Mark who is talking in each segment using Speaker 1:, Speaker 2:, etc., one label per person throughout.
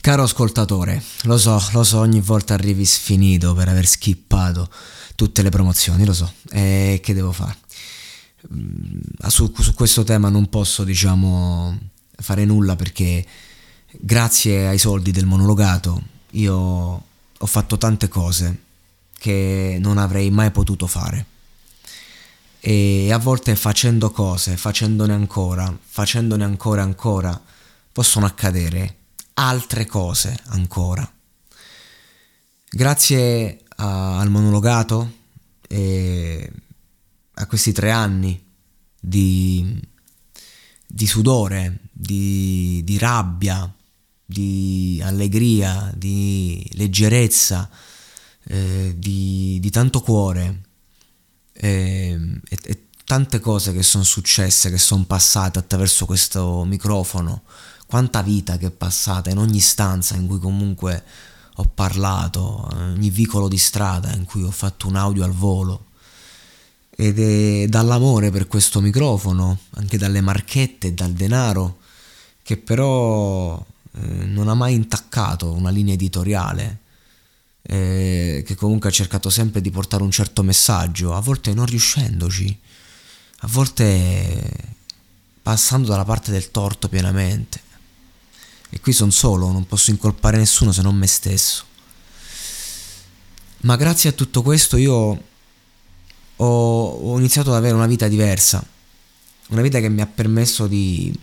Speaker 1: Caro ascoltatore, lo so, lo so, ogni volta arrivi sfinito per aver skippato tutte le promozioni, lo so. E che devo fare? Mm, Su, su questo tema non posso, diciamo, fare nulla perché grazie ai soldi del monologato io ho fatto tante cose che non avrei mai potuto fare. E a volte facendo cose, facendone ancora, facendone ancora ancora, possono accadere altre cose ancora. Grazie a- al monologato e a questi tre anni di, di sudore, di, di rabbia, di allegria, di leggerezza, eh, di, di tanto cuore e, e- e tante cose che sono successe, che sono passate attraverso questo microfono, quanta vita che è passata in ogni stanza in cui comunque ho parlato, ogni vicolo di strada in cui ho fatto un audio al volo. Ed è dall'amore per questo microfono, anche dalle marchette e dal denaro, che però eh, non ha mai intaccato una linea editoriale, eh, che comunque ha cercato sempre di portare un certo messaggio, a volte non riuscendoci, a volte passando dalla parte del torto pienamente. E qui sono solo, non posso incolpare nessuno se non me stesso. Ma grazie a tutto questo io ho, ho iniziato ad avere una vita diversa, una vita che mi ha permesso di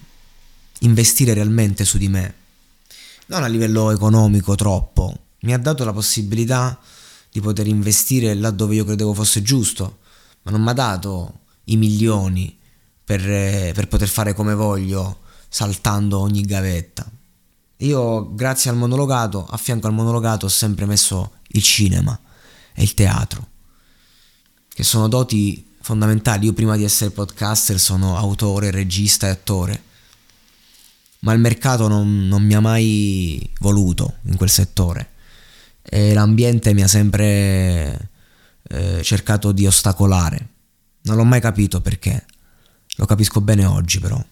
Speaker 1: investire realmente su di me, non a livello economico troppo, mi ha dato la possibilità di poter investire laddove io credevo fosse giusto, ma non mi ha dato i milioni per, per poter fare come voglio saltando ogni gavetta. Io, grazie al monologato, a fianco al monologato ho sempre messo il cinema e il teatro, che sono doti fondamentali. Io prima di essere podcaster sono autore, regista e attore, ma il mercato non, non mi ha mai voluto in quel settore e l'ambiente mi ha sempre eh, cercato di ostacolare. Non l'ho mai capito perché, lo capisco bene oggi però.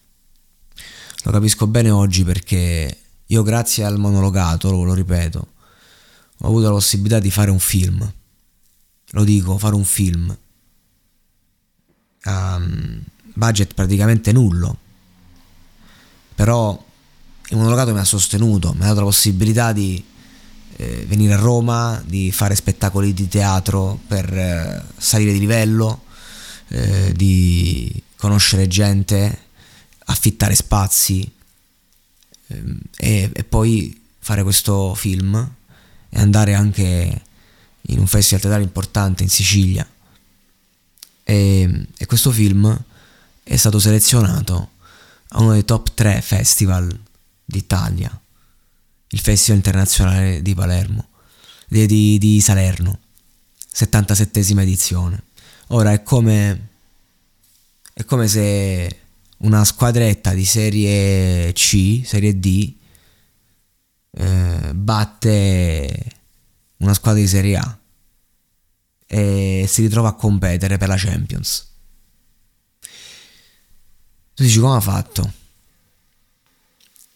Speaker 1: Lo capisco bene oggi perché io grazie al monologato, lo, lo ripeto, ho avuto la possibilità di fare un film. Lo dico, fare un film. A budget praticamente nullo. Però il monologato mi ha sostenuto, mi ha dato la possibilità di eh, venire a Roma, di fare spettacoli di teatro per eh, salire di livello, eh, di conoscere gente, affittare spazi e, e poi fare questo film e andare anche in un festival teatrale importante in Sicilia. E, e questo film è stato selezionato a uno dei top 3 festival d'Italia, il Festival Internazionale di Palermo, di, di, di Salerno, 77esima edizione. Ora è come, è come se una squadretta di serie C, serie D, eh, batte una squadra di serie A e si ritrova a competere per la Champions. Tu dici come ha fatto?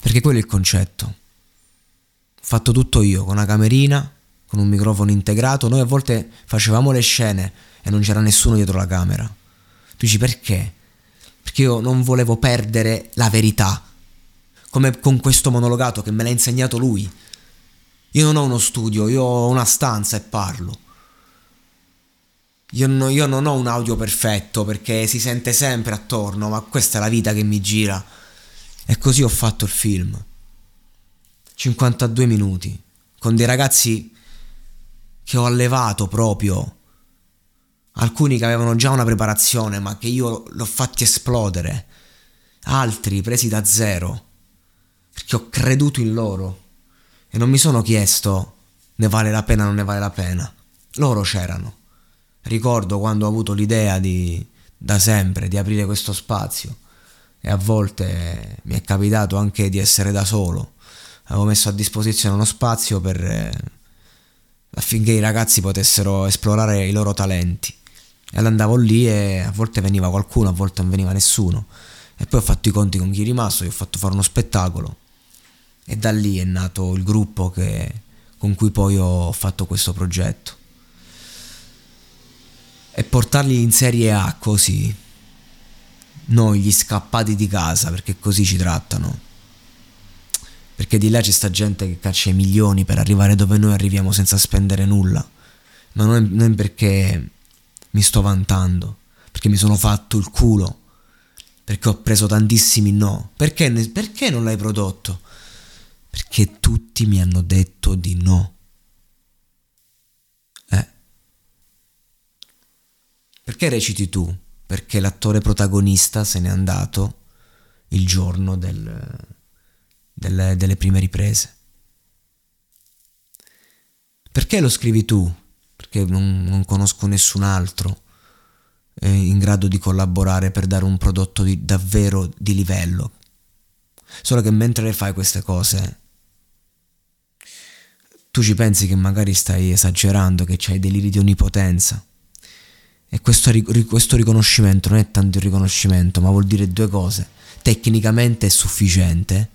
Speaker 1: Perché quello è il concetto. Ho fatto tutto io, con una camerina, con un microfono integrato. Noi a volte facevamo le scene e non c'era nessuno dietro la camera. Tu dici perché? Perché io non volevo perdere la verità. Come con questo monologato che me l'ha insegnato lui. Io non ho uno studio, io ho una stanza e parlo. Io, no, io non ho un audio perfetto perché si sente sempre attorno, ma questa è la vita che mi gira. E così ho fatto il film. 52 minuti, con dei ragazzi che ho allevato proprio. Alcuni che avevano già una preparazione, ma che io l'ho fatti esplodere. Altri presi da zero, perché ho creduto in loro. E non mi sono chiesto ne vale la pena o non ne vale la pena. Loro c'erano. Ricordo quando ho avuto l'idea di, da sempre, di aprire questo spazio e a volte mi è capitato anche di essere da solo. Avevo messo a disposizione uno spazio per, eh, affinché i ragazzi potessero esplorare i loro talenti. E andavo lì e a volte veniva qualcuno, a volte non veniva nessuno. E poi ho fatto i conti con chi è rimasto, gli ho fatto fare uno spettacolo. E da lì è nato il gruppo che, con cui poi ho fatto questo progetto e portarli in Serie A così. Noi gli scappati di casa, perché così ci trattano. Perché di là c'è sta gente che caccia i milioni per arrivare dove noi arriviamo senza spendere nulla. Ma non, non perché mi sto vantando, perché mi sono fatto il culo, perché ho preso tantissimi no. Perché, perché non l'hai prodotto? Perché tutti mi hanno detto di no. Perché reciti tu? Perché l'attore protagonista se n'è andato il giorno del, delle, delle prime riprese. Perché lo scrivi tu? Perché non, non conosco nessun altro in grado di collaborare per dare un prodotto di, davvero di livello. Solo che mentre fai queste cose, tu ci pensi che magari stai esagerando, che hai deliri di onnipotenza. E questo, questo riconoscimento non è tanto il riconoscimento, ma vuol dire due cose. Tecnicamente è sufficiente.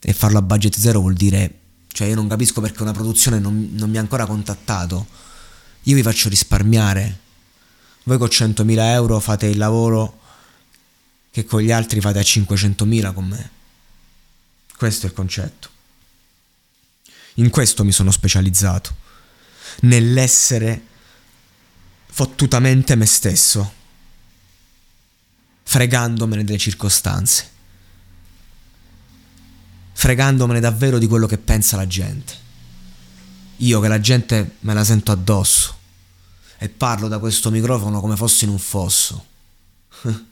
Speaker 1: E farlo a budget zero vuol dire... Cioè io non capisco perché una produzione non, non mi ha ancora contattato. Io vi faccio risparmiare. Voi con 100.000 euro fate il lavoro che con gli altri fate a 500.000 con me. Questo è il concetto. In questo mi sono specializzato. Nell'essere fottutamente me stesso, fregandomene delle circostanze, fregandomene davvero di quello che pensa la gente. Io che la gente me la sento addosso e parlo da questo microfono come fossi in un fosso.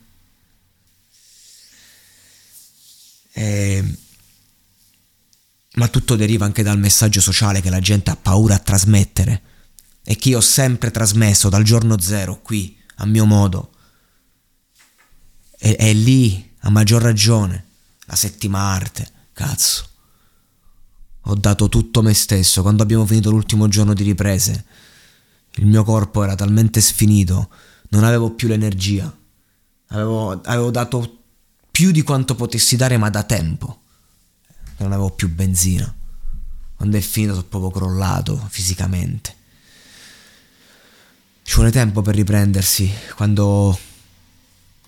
Speaker 1: e... Ma tutto deriva anche dal messaggio sociale che la gente ha paura a trasmettere e che io ho sempre trasmesso dal giorno zero qui, a mio modo. E, è lì, a maggior ragione, la settima arte, cazzo. Ho dato tutto me stesso quando abbiamo finito l'ultimo giorno di riprese. Il mio corpo era talmente sfinito, non avevo più l'energia. Avevo, avevo dato più di quanto potessi dare, ma da tempo. Non avevo più benzina. Quando è finito sono proprio crollato fisicamente. Ci vuole tempo per riprendersi quando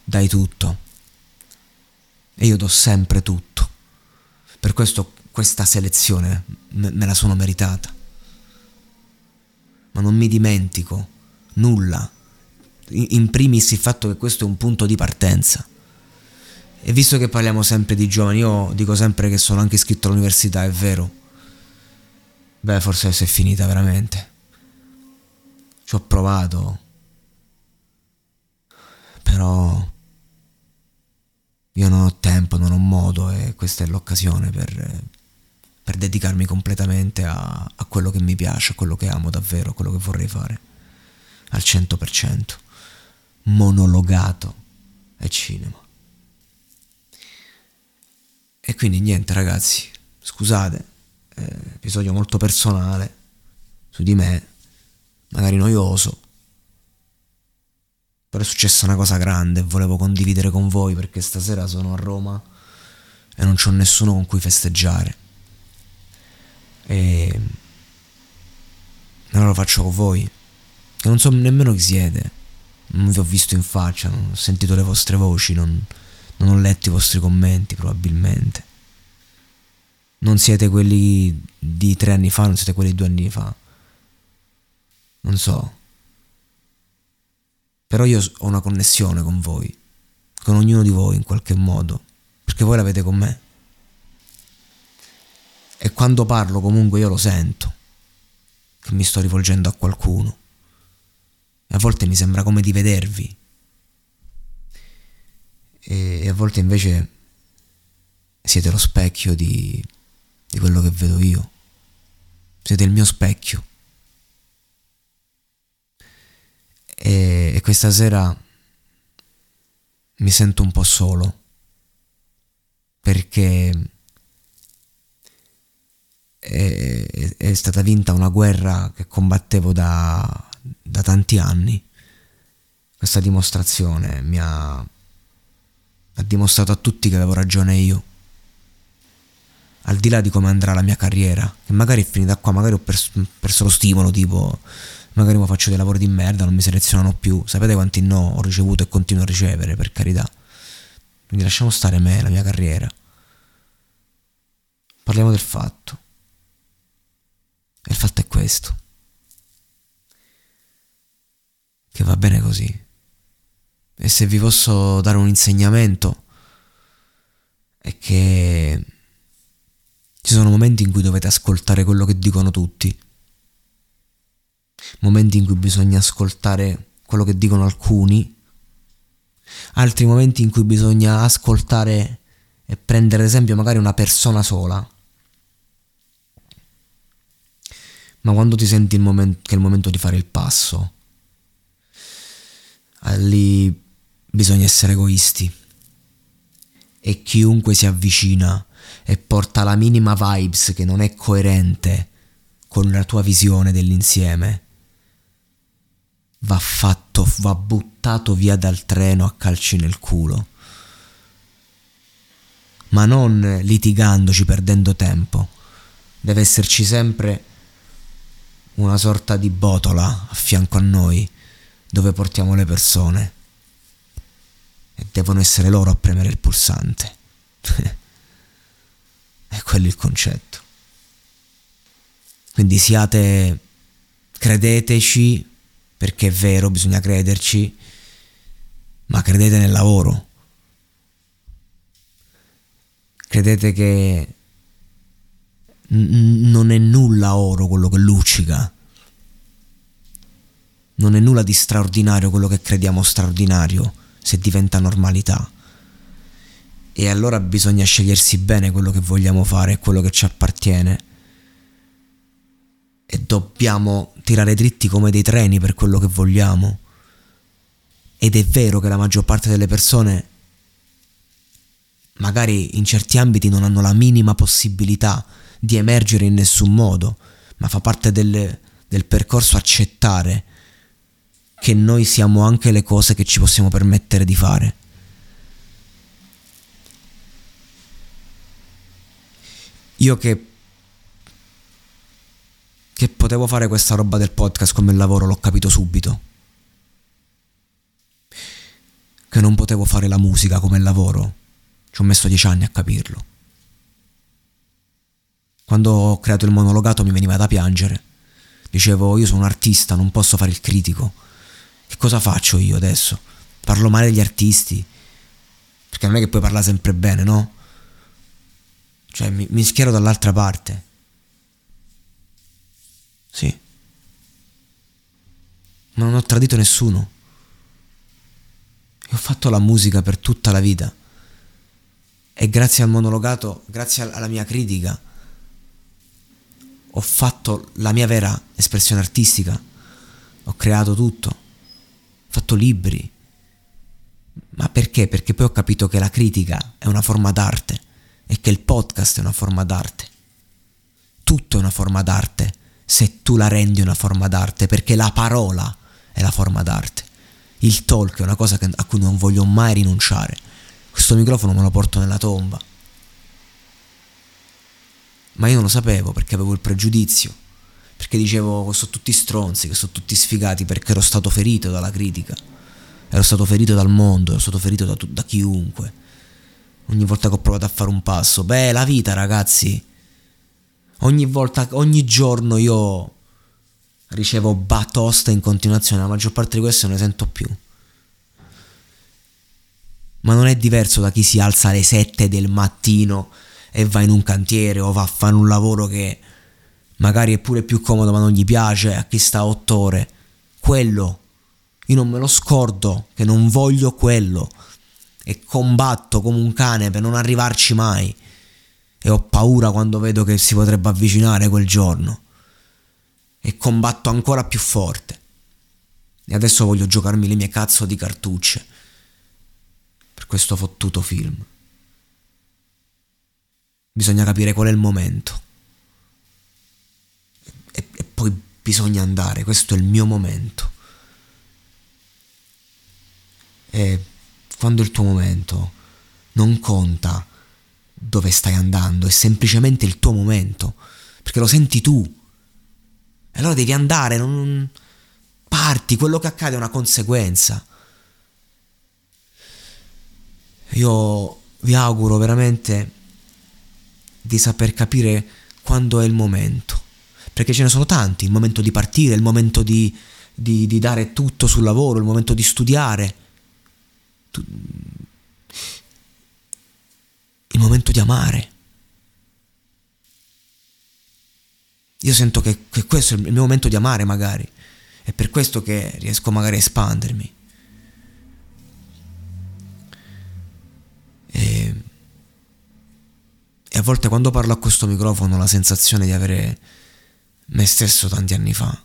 Speaker 1: dai tutto. E io do sempre tutto. Per questo questa selezione me, me la sono meritata. Ma non mi dimentico nulla. In primis il fatto che questo è un punto di partenza. E visto che parliamo sempre di giovani, io dico sempre che sono anche iscritto all'università, è vero. Beh, forse adesso è finita veramente. Ci ho provato. Però io non ho tempo, non ho modo e questa è l'occasione per, per dedicarmi completamente a, a, quello che mi piace, a quello che amo davvero, a quello che vorrei fare. Al 100%. Monologato e cinema. E quindi niente ragazzi, scusate, eh, episodio molto personale su di me magari noioso, Però è successa una cosa grande e volevo condividere con voi perché stasera sono a Roma e non c'ho nessuno con cui festeggiare. E allora lo faccio con voi, che non so nemmeno chi siete, non vi ho visto in faccia, non ho sentito le vostre voci, non, non ho letto i vostri commenti probabilmente. Non siete quelli di tre anni fa, non siete quelli di due anni fa. Non so. Però io ho una connessione con voi, con ognuno di voi in qualche modo, perché voi l'avete con me. E quando parlo comunque io lo sento, che mi sto rivolgendo a qualcuno. E a volte mi sembra come di vedervi. E a volte invece siete lo specchio di, di quello che vedo io. Siete il mio specchio. E, e questa sera mi sento un po' solo perché è, è, stata vinta una guerra che combattevo da, da tanti anni. Questa dimostrazione mi ha, ha dimostrato a tutti che avevo ragione io. Al di là di come andrà la mia carriera, che magari è finita qua, magari ho perso, perso lo stimolo, tipo magari mi faccio dei lavori di merda, non mi selezionano più. Sapete quanti no ho ricevuto e continuo a ricevere, per carità. Quindi lasciamo stare me, la mia carriera. Parliamo del fatto. E il fatto è questo. Che va bene così. E se vi posso dare un insegnamento è che ci sono momenti in cui dovete ascoltare quello che dicono tutti. Momenti in cui bisogna ascoltare quello che dicono alcuni. Altri momenti in cui bisogna ascoltare e prendere ad esempio magari una persona sola ma quando ti senti il momento, che è il momento di fare il passo, lì bisogna essere egoisti. E chiunque si avvicina e porta la minima vibes che non è coerente con la tua visione dell'insieme, va fatto, va buttato via dal treno a calci nel culo. Ma non litigandoci, perdendo tempo. Deve esserci sempre una sorta di botola a fianco a noi dove portiamo le persone e devono essere loro a premere il pulsante. è quello il concetto. Quindi siate, credeteci, perché è vero, bisogna crederci, ma credete nel lavoro. Credete che n- non è nulla oro quello che luccica. Non è nulla di straordinario quello che crediamo straordinario se diventa normalità. E allora bisogna scegliersi bene quello che vogliamo fare e quello che ci appartiene. E dobbiamo tirare dritti come dei treni per quello che vogliamo. Ed è vero che la maggior parte delle persone magari in certi ambiti non hanno la minima possibilità di emergere in nessun modo, ma fa parte del, del percorso accettare che noi siamo anche le cose che ci possiamo permettere di fare. Io che, che potevo fare questa roba del podcast come lavoro l'ho capito subito. Che non potevo fare la musica come lavoro. Ci ho messo dieci anni a capirlo. Quando ho creato il monologato mi veniva da piangere. Dicevo, io sono un artista, non posso fare il critico. Che cosa faccio io adesso? Parlo male degli artisti? Perché non è che puoi parlare sempre bene, no? Cioè, mi, mi schiero dall'altra parte. Sì. Ma non ho tradito nessuno. E ho fatto la musica per tutta la vita. E grazie al monologato, grazie alla mia critica, ho fatto la mia vera espressione artistica, ho creato tutto, ho fatto libri. Ma perché? Perché poi ho capito che la critica è una forma d'arte e che il podcast è una forma d'arte. Tutto è una forma d'arte se tu la rendi una forma d'arte, perché la parola è la forma d'arte. Il talk è una cosa a cui non voglio mai rinunciare. Questo microfono me lo porto nella tomba. Ma io non lo sapevo perché avevo il pregiudizio. Perché dicevo che sono tutti stronzi, che sono tutti sfigati perché ero stato ferito dalla critica. Ero stato ferito dal mondo, ero stato ferito da, da chiunque. Ogni volta che ho provato a fare un passo. Beh, la vita, ragazzi. Ogni volta, ogni giorno io ricevo batosta in continuazione, la maggior parte di queste non ne sento più. Ma non è diverso da chi si alza alle 7 del mattino e va in un cantiere o va a fare un lavoro che magari è pure più comodo ma non gli piace, a chi sta 8 ore. Quello, io non me lo scordo, che non voglio quello e combatto come un cane per non arrivarci mai e ho paura quando vedo che si potrebbe avvicinare quel giorno e combatto ancora più forte. E adesso voglio giocarmi le mie cazzo di cartucce per questo fottuto film. Bisogna capire qual è il momento. E, e poi bisogna andare, questo è il mio momento. E quando è il tuo momento non conta dove stai andando, è semplicemente il tuo momento, perché lo senti tu. E allora devi andare, non... parti, quello che accade è una conseguenza. Io vi auguro veramente di saper capire quando è il momento, perché ce ne sono tanti, il momento di partire, il momento di, di, di dare tutto sul lavoro, il momento di studiare, il momento di amare. Io sento che, che questo è il mio momento di amare magari. È per questo che riesco magari a espandermi. E, e a volte quando parlo a questo microfono ho la sensazione di avere me stesso tanti anni fa.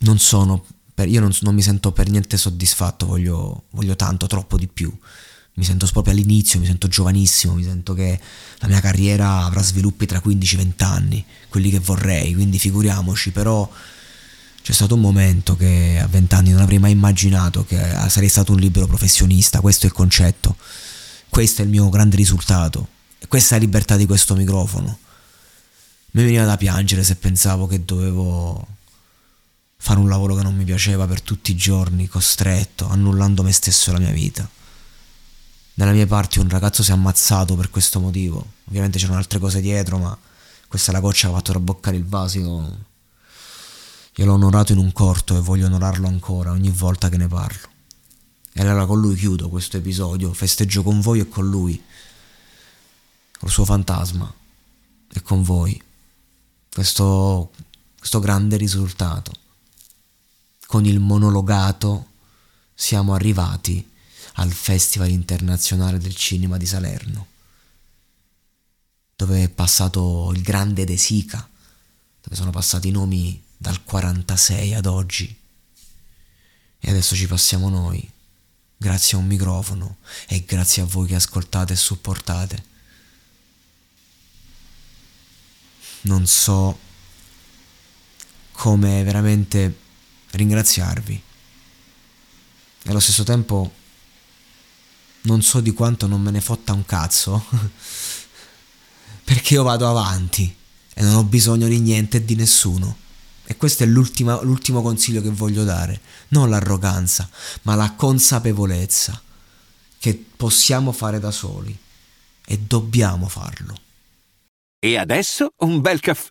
Speaker 1: Non sono, per, io non, non, mi sento per niente soddisfatto, voglio, voglio tanto, troppo di più mi sento proprio all'inizio, mi sento giovanissimo, mi sento che la mia carriera avrà sviluppi tra 15 e 20 anni, quelli che vorrei, quindi figuriamoci, però c'è stato un momento che a 20 anni non avrei mai immaginato che sarei stato un libero professionista, questo è il concetto, questo è il mio grande risultato, questa è la libertà di questo microfono. Mi veniva da piangere se pensavo che dovevo fare un lavoro che non mi piaceva per tutti i giorni, costretto, annullando me stesso e la mia vita. Dalle mie parti un ragazzo si è ammazzato per questo motivo. Ovviamente c'erano altre cose dietro, ma questa è la goccia che ha fatto rabboccare il vaso. Io, io l'ho onorato in un corto e voglio onorarlo ancora ogni volta che ne parlo. E allora con lui chiudo questo episodio, festeggio con voi e con lui, col suo fantasma e con voi, questo, questo grande risultato. Con il monologato siamo arrivati al Festival internazionale del cinema di Salerno, dove è passato il grande De Sica, dove sono passati i nomi dal 46 ad oggi. E adesso ci passiamo noi, grazie a un microfono e grazie a voi che ascoltate e supportate. Non so come veramente ringraziarvi. E allo stesso tempo non so di quanto non me ne fotta un cazzo. Perché io vado avanti e non ho bisogno di niente e di nessuno. E questo è l'ultimo consiglio che voglio dare. Non l'arroganza, ma la consapevolezza che possiamo fare da soli. E dobbiamo farlo.
Speaker 2: E adesso un bel caffè